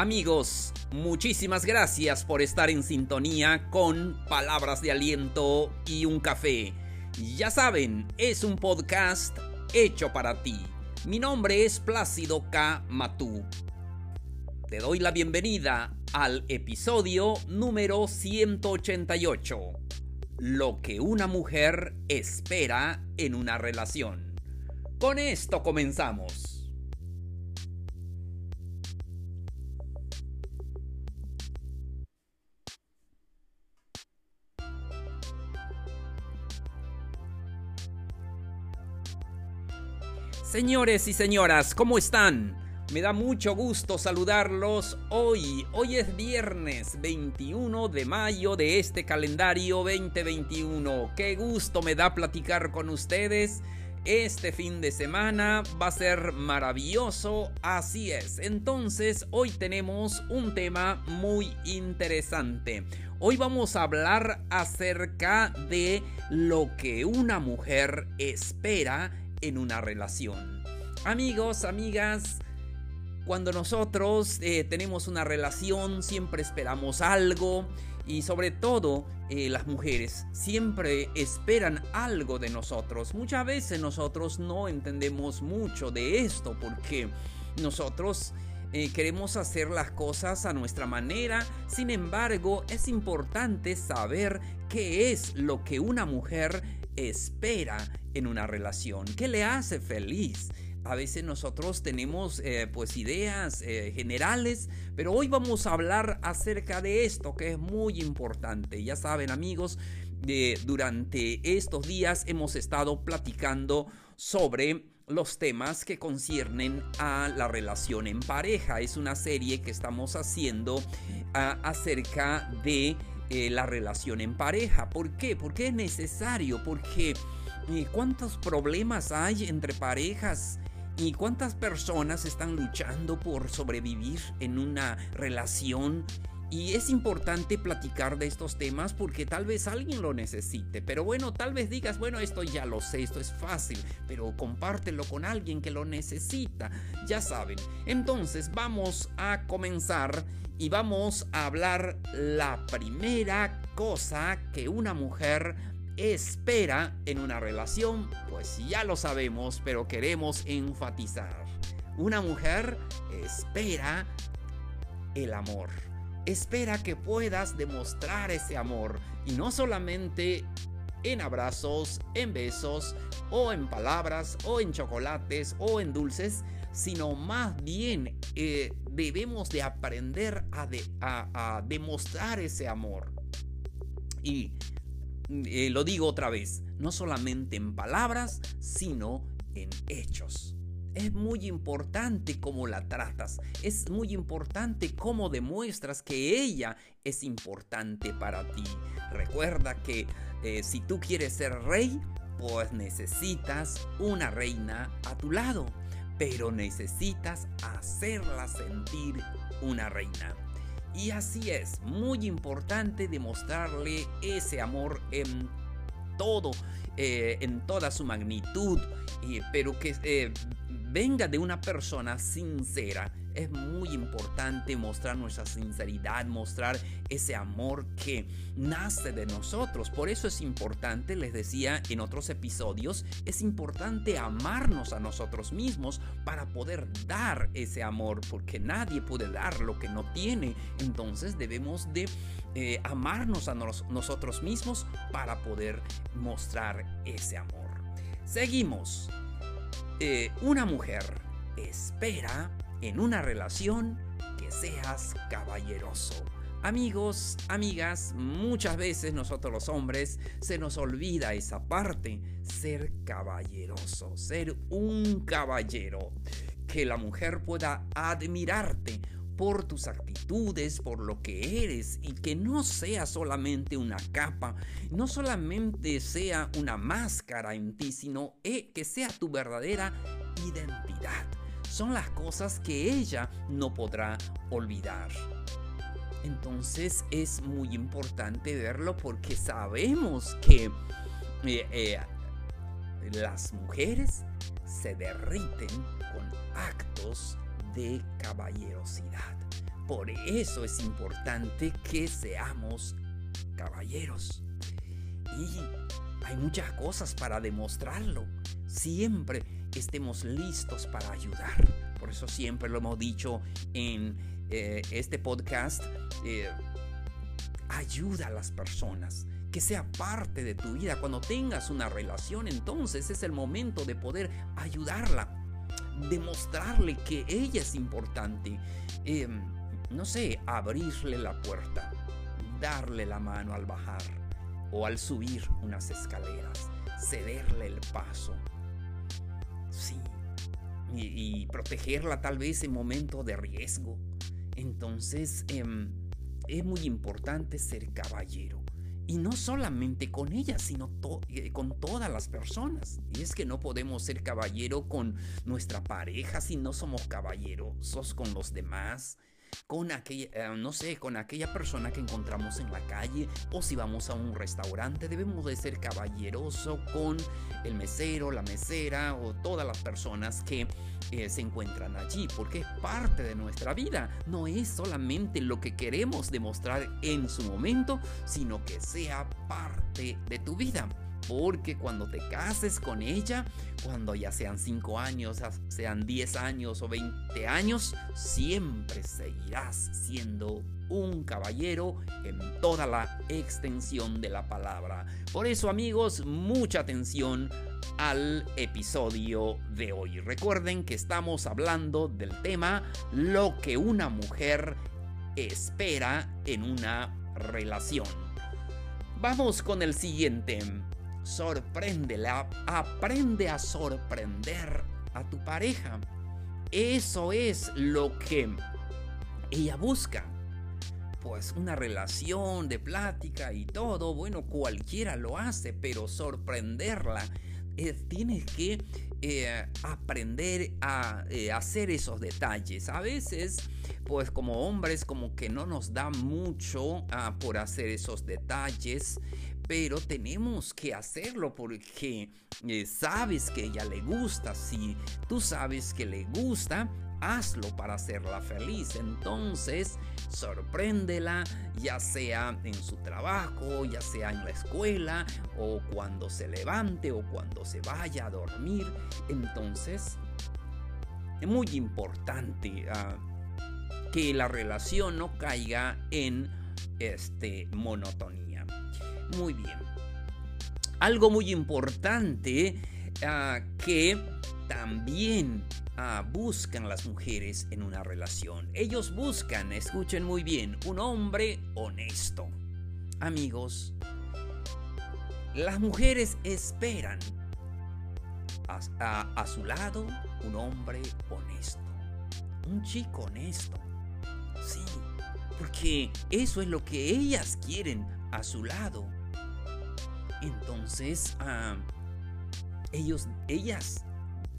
Amigos, muchísimas gracias por estar en sintonía con palabras de aliento y un café. Ya saben, es un podcast hecho para ti. Mi nombre es Plácido K. Matú. Te doy la bienvenida al episodio número 188. Lo que una mujer espera en una relación. Con esto comenzamos. Señores y señoras, ¿cómo están? Me da mucho gusto saludarlos hoy. Hoy es viernes 21 de mayo de este calendario 2021. Qué gusto me da platicar con ustedes. Este fin de semana va a ser maravilloso, así es. Entonces, hoy tenemos un tema muy interesante. Hoy vamos a hablar acerca de lo que una mujer espera en una relación. Amigos, amigas, cuando nosotros eh, tenemos una relación siempre esperamos algo y sobre todo eh, las mujeres siempre esperan algo de nosotros. Muchas veces nosotros no entendemos mucho de esto porque nosotros eh, queremos hacer las cosas a nuestra manera. Sin embargo, es importante saber qué es lo que una mujer espera en una relación, qué le hace feliz. A veces nosotros tenemos eh, pues ideas eh, generales, pero hoy vamos a hablar acerca de esto que es muy importante. Ya saben amigos, durante estos días hemos estado platicando sobre los temas que conciernen a la relación en pareja. Es una serie que estamos haciendo ah, acerca de eh, la relación en pareja. ¿Por qué? Porque es necesario, porque eh, cuántos problemas hay entre parejas y cuántas personas están luchando por sobrevivir en una relación. Y es importante platicar de estos temas porque tal vez alguien lo necesite. Pero bueno, tal vez digas, bueno, esto ya lo sé, esto es fácil, pero compártelo con alguien que lo necesita. Ya saben. Entonces vamos a comenzar y vamos a hablar la primera cosa que una mujer espera en una relación, pues ya lo sabemos, pero queremos enfatizar. Una mujer espera el amor. Espera que puedas demostrar ese amor y no solamente en abrazos, en besos o en palabras o en chocolates o en dulces, sino más bien eh, debemos de aprender a, demostrar ese amor. Y eh, lo digo otra vez, no solamente en palabras, sino en hechos. Es muy importante cómo la tratas. Es muy importante cómo demuestras que ella es importante para ti. Recuerda que eh, si tú quieres ser rey, pues necesitas una reina a tu lado pero necesitas hacerla sentir una reina. Y así es, muy importante demostrarle ese amor en todo, eh, en toda su magnitud, pero que eh, venga de una persona sincera es muy importante mostrar nuestra sinceridad, mostrar ese amor que nace de nosotros. Por eso es importante, les decía en otros episodios, es importante amarnos a nosotros mismos para poder dar ese amor, porque nadie puede dar lo que no tiene. Entonces debemos de eh, amarnos a nosotros mismos para poder mostrar ese amor. Seguimos. Eh, una mujer espera en una relación que seas caballeroso. Amigos, amigas, muchas veces nosotros los hombres se nos olvida esa parte, ser caballeroso, ser un caballero, que la mujer pueda admirarte por tus actitudes, por lo que eres y que no sea solamente una capa, no solamente sea una máscara en ti, sino eh, que sea tu verdadera identidad son las cosas que ella no podrá olvidar. Entonces es muy importante verlo porque sabemos que eh, eh, las mujeres se derriten con actos de caballerosidad. por eso es importante que seamos caballeros. Y hay muchas cosas para demostrarlo. Siempre estemos listos para ayudar. Por eso siempre lo hemos dicho en eh, este podcast. Eh, ayuda a las personas. Que sea parte de tu vida. Cuando tengas una relación, entonces es el momento de poder ayudarla. Demostrarle que ella es importante. Em, no sé, abrirle la puerta. Darle la mano al bajar o al subir unas escaleras. Cederle el paso. Sí. Y, protegerla tal vez en momento de riesgo. Entonces, em, es muy importante ser caballero. Y no solamente con ella, sino eh, con todas las personas. Y es que no podemos ser caballero con nuestra pareja si no somos caballerosos con los demás con aquella, eh, no sé, con aquella persona que encontramos en la calle o si vamos a un restaurante, debemos de ser caballeroso con el mesero, la mesera o todas las personas que eh, se encuentran allí, porque es parte de nuestra vida, no es solamente lo que queremos demostrar en su momento, sino que sea parte de tu vida. Porque cuando te cases con ella, cuando ya sean 5 años, sean 10 años o 20 años, siempre seguirás siendo un caballero en toda la extensión de la palabra. Por eso amigos, mucha atención al episodio de hoy. Recuerden que estamos hablando del tema lo que una mujer espera en una relación. Vamos con el siguiente sorpréndela, aprende a sorprender a tu pareja. Eso es lo que ella busca. Pues una relación de plática y todo, bueno, cualquiera lo hace, pero sorprenderla, eh, tienes que eh, aprender a eh, hacer esos detalles. A veces, pues como hombres, como que no nos da mucho ah, por hacer esos detalles, pero tenemos que hacerlo porque eh, sabes que ella le gusta. Si tú sabes que le gusta, hazlo para hacerla feliz. Entonces, sorpréndela, ya sea en su trabajo, ya sea en la escuela, o cuando se levante, o cuando se vaya a dormir. Entonces, es muy importante ah, que la relación no caiga en este monotonía. Muy bien. Algo muy importante ah, que también ah, buscan las mujeres en una relación. Ellos buscan, escuchen muy bien, un hombre honesto. Amigos, las mujeres esperan a, a su lado un hombre honesto. Un chico honesto. Sí, porque eso es lo que ellas quieren a su lado entonces, ah, ellos, ellas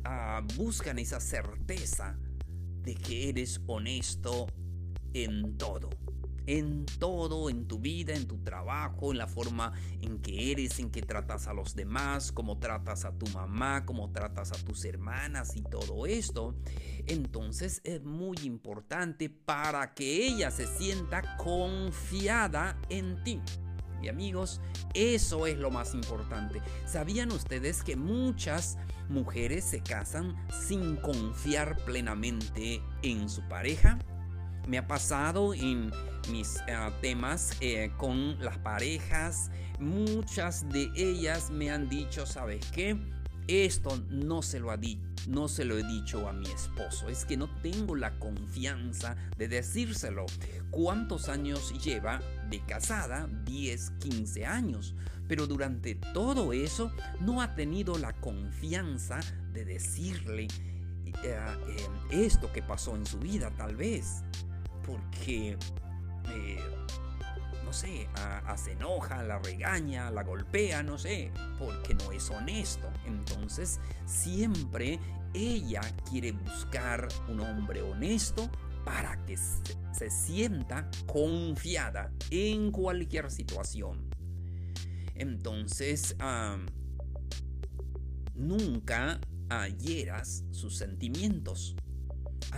ah, buscan esa certeza de que eres honesto en todo. En todo, en tu vida, en tu trabajo, en la forma en que eres, en que tratas a los demás, cómo tratas a tu mamá, cómo tratas a tus hermanas y todo esto. Entonces es muy importante para que ella se sienta confiada en ti. Y amigos, eso es lo más importante. ¿Sabían ustedes que muchas mujeres se casan sin confiar plenamente en su pareja? Me ha pasado en mis eh, temas eh, con las parejas. Muchas de ellas me han dicho, ¿sabes qué? Esto no se lo ha dicho no se lo he dicho a mi esposo, es que no tengo la confianza de decírselo. ¿Cuántos años lleva de casada? 10, 15 años. Pero durante todo eso no ha tenido la confianza de decirle eh, eh, esto que pasó en su vida tal vez. Porque... Eh, no sé, se enoja, la regaña, la golpea, no sé, porque no es honesto. Entonces, siempre ella quiere buscar un hombre honesto para que se, sienta confiada en cualquier situación. Entonces, nunca hieras sus sentimientos.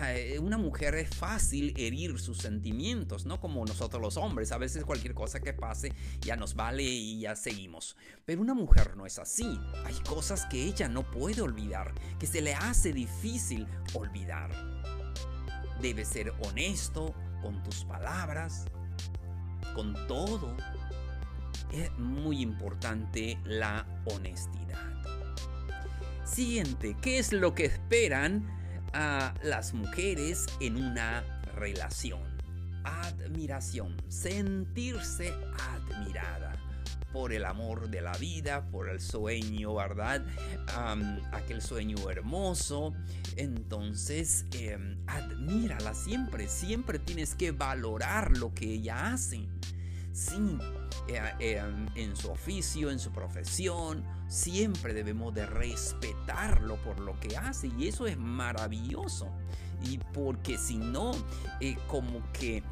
Eh, una mujer es fácil herir sus sentimientos, no como nosotros los hombres. A veces cualquier cosa que pase ya nos vale y ya seguimos. Pero una mujer no es así. Hay cosas que ella no puede olvidar, que se le hace difícil olvidar. Debes ser honesto con tus palabras, con todo. Es muy importante la honestidad. Siguiente, ¿qué es lo que esperan a las mujeres en una relación? Admiración, sentirse admirada por el amor de la vida, por el sueño, ¿verdad? aquel sueño hermoso. Entonces, eh, admírala siempre, siempre tienes que valorar lo que ella hace. Sí, en su oficio, en su profesión, siempre debemos de respetarlo por lo que hace y eso es maravilloso. Y porque si no, eh, como que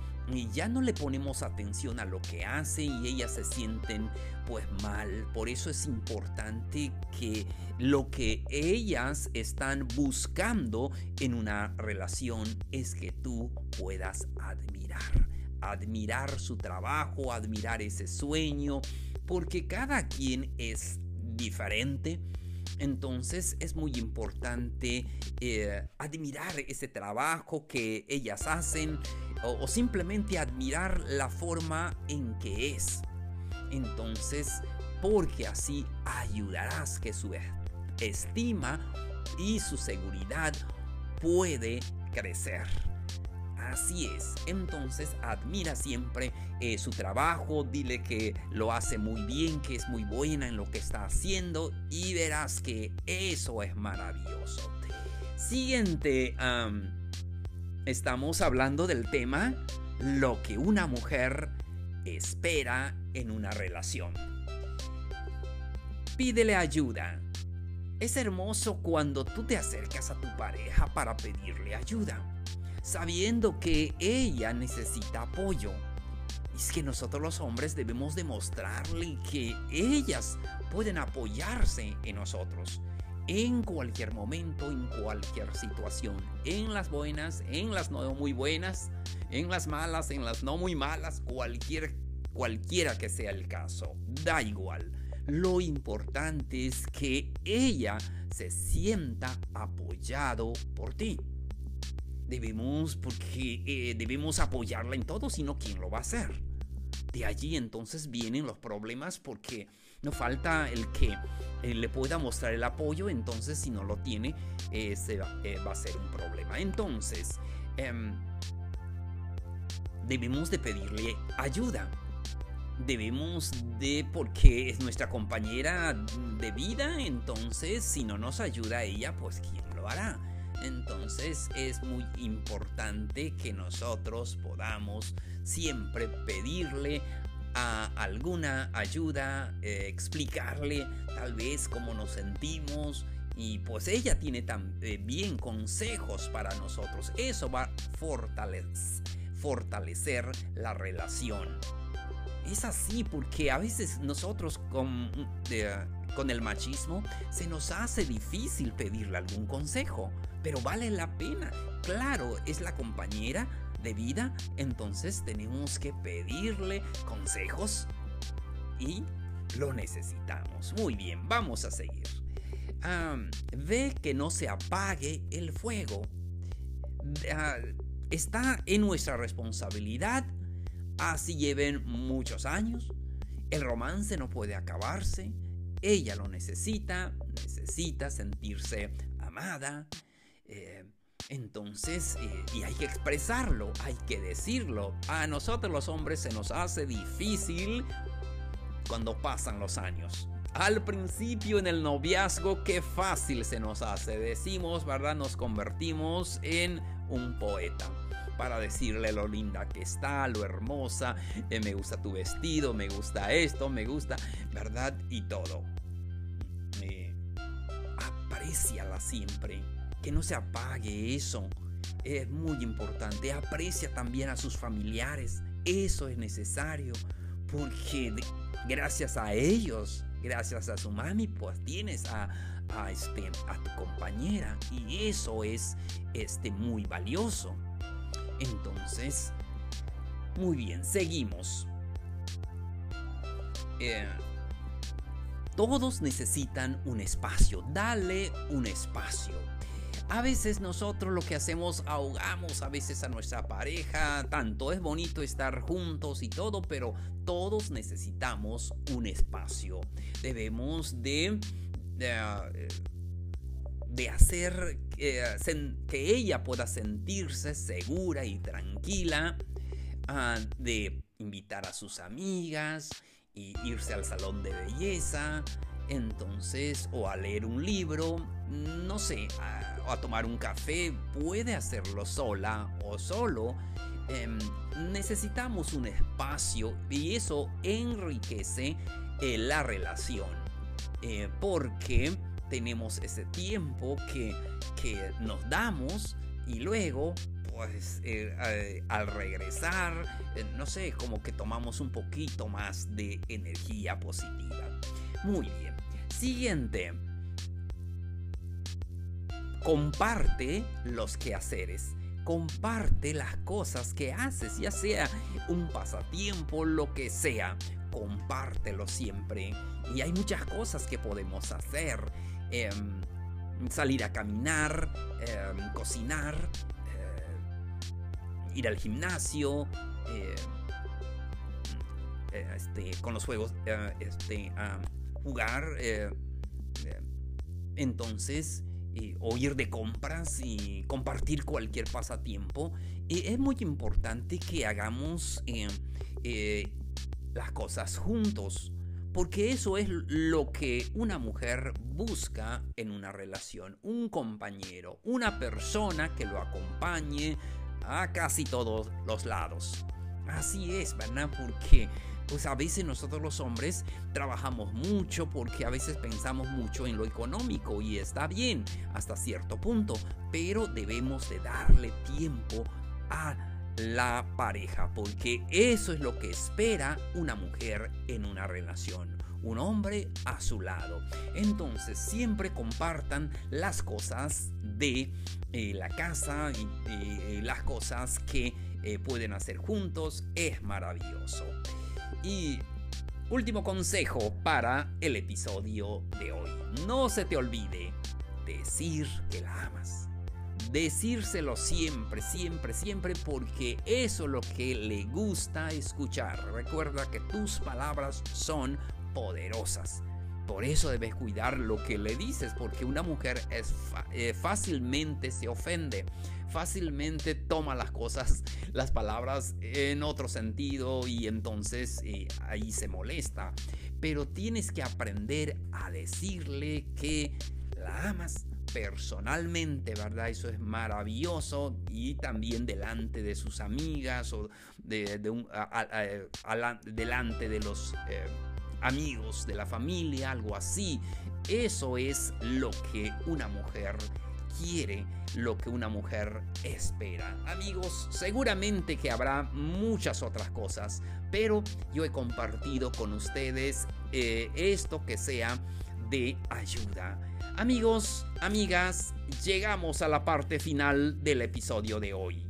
ya no le ponemos atención a lo que hace y ellas se sienten pues mal. Por eso es importante que lo que ellas están buscando en una relación es que tú puedas admirar admirar su trabajo, admirar ese sueño, porque cada quien es diferente. Entonces es muy importante eh, admirar ese trabajo que ellas hacen o, simplemente admirar la forma en que es. Entonces, porque así ayudarás que su estima y su seguridad puede crecer. Así es, entonces admira siempre eh, su trabajo, dile que lo hace muy bien, que es muy buena en lo que está haciendo y verás que eso es maravilloso. Siguiente, estamos hablando del tema lo que una mujer espera en una relación. Pídele ayuda. Es hermoso cuando tú te acercas a tu pareja para pedirle ayuda sabiendo que ella necesita apoyo. Es que nosotros los hombres debemos demostrarle que ellas pueden apoyarse en nosotros en cualquier momento, en cualquier situación, en las buenas, en las no muy buenas, en las malas, en las no muy malas, cualquier, cualquiera que sea el caso, da igual. Lo importante es que ella se sienta apoyado por ti debemos, porque eh, debemos apoyarla en todo, sino ¿quién lo va a hacer? De allí entonces vienen los problemas porque no falta el que eh, le pueda mostrar el apoyo, entonces si no lo tiene, ese va, eh, va a ser un problema. Entonces, em, debemos de pedirle ayuda. Debemos de, porque es nuestra compañera de vida, entonces si no nos ayuda ella, pues ¿quién lo hará? Entonces es muy importante que nosotros podamos siempre pedirle a alguna ayuda, eh, explicarle tal vez cómo nos sentimos y pues ella tiene también consejos para nosotros. Eso va a fortalecer, la relación. Es así porque a veces nosotros con, con el machismo se nos hace difícil pedirle algún consejo pero vale la pena. Claro, es la compañera de vida, entonces tenemos que pedirle consejos y lo necesitamos. Muy bien, vamos a seguir. ve que no se apague el fuego. Ah, está en nuestra responsabilidad. Así lleven muchos años. El romance no puede acabarse. Ella lo necesita, necesita sentirse amada, eh, entonces, eh, y hay que expresarlo, hay que decirlo. A nosotros los hombres se nos hace difícil cuando pasan los años. Al principio en el noviazgo, qué fácil se nos hace. Decimos, ¿verdad? Nos convertimos en un poeta para decirle lo linda que está, lo hermosa, eh, me gusta tu vestido, me gusta esto, me gusta, ¿verdad? Y todo. Apreciala siempre que no se apague eso. Es muy importante. Aprecia también a sus familiares. Eso es necesario. Porque gracias a ellos, gracias a su mami, pues tienes a, a, este, a tu compañera y eso es este, muy valioso. Entonces, muy bien, seguimos. Eh, todos necesitan un espacio, dale un espacio. A veces nosotros lo que hacemos ahogamos a veces a nuestra pareja, tanto es bonito estar juntos y todo, pero todos necesitamos un espacio. Debemos de, de, hacer eh, que ella pueda sentirse segura y tranquila, ah, de invitar a sus amigas y irse al salón de belleza, entonces, o a leer un libro, no sé, a, a tomar un café, puede hacerlo sola o solo. Em, necesitamos un espacio y eso enriquece eh, la relación. Eh, porque tenemos ese tiempo que, que nos damos y luego pues eh, al regresar, no sé, como que tomamos un poquito más de energía positiva. Muy bien. Siguiente. Comparte los quehaceres. Comparte las cosas que haces, ya sea un pasatiempo, lo que sea. Compártelo siempre. Y hay muchas cosas que podemos hacer. Em, salir a caminar, em, cocinar, eh, ir al gimnasio, eh, eh, este, con los juegos, este, jugar. Eh, eh, entonces, eh, o ir de compras y compartir cualquier pasatiempo. es muy importante que hagamos las cosas juntos. Porque eso es lo que una mujer busca en una relación. Un compañero, una persona que lo acompañe a casi todos los lados. Así es, ¿verdad? Porque pues a veces nosotros los hombres trabajamos mucho porque a veces pensamos mucho en lo económico y está bien hasta cierto punto, pero debemos de darle tiempo a la pareja porque eso es lo que espera una mujer en una relación un hombre a su lado. Entonces siempre compartan las cosas de eh, la casa y eh, las cosas que eh, pueden hacer juntos. Es maravilloso. Y último consejo para el episodio de hoy. No se te olvide decir que la amas. Decírselo siempre, siempre, siempre porque eso es lo que le gusta escuchar. Recuerda que tus palabras son poderosas. Por eso debes cuidar lo que le dices, porque una mujer eh, fácilmente se ofende, fácilmente toma las cosas, las palabras en otro sentido y entonces eh, ahí se molesta. Pero tienes que aprender a decirle que la amas personalmente, ¿verdad? Eso es maravilloso y también delante de sus amigas o de, delante de los... Eh, amigos, de la familia, algo así. Eso es lo que una mujer quiere, lo que una mujer espera. Amigos, seguramente que habrá muchas otras cosas, pero yo he compartido con ustedes eh, esto que sea de ayuda. Amigos, amigas, llegamos a la parte final del episodio de hoy.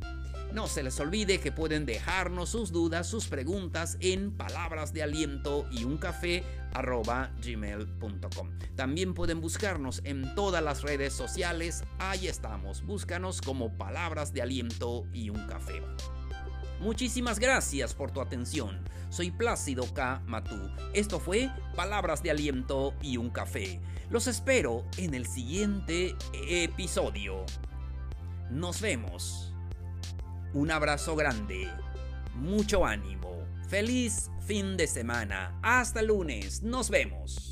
No se les olvide que pueden dejarnos sus dudas, sus preguntas en palabras de aliento y un café gmail.com. También pueden buscarnos en todas las redes sociales, ahí estamos, búscanos como palabras de aliento y un café. Muchísimas gracias por tu atención. Soy Plácido K. Matú. Esto fue Palabras de Aliento y un Café. Los espero en el siguiente episodio. Nos vemos. Un abrazo grande, mucho ánimo, feliz fin de semana, hasta lunes, nos vemos.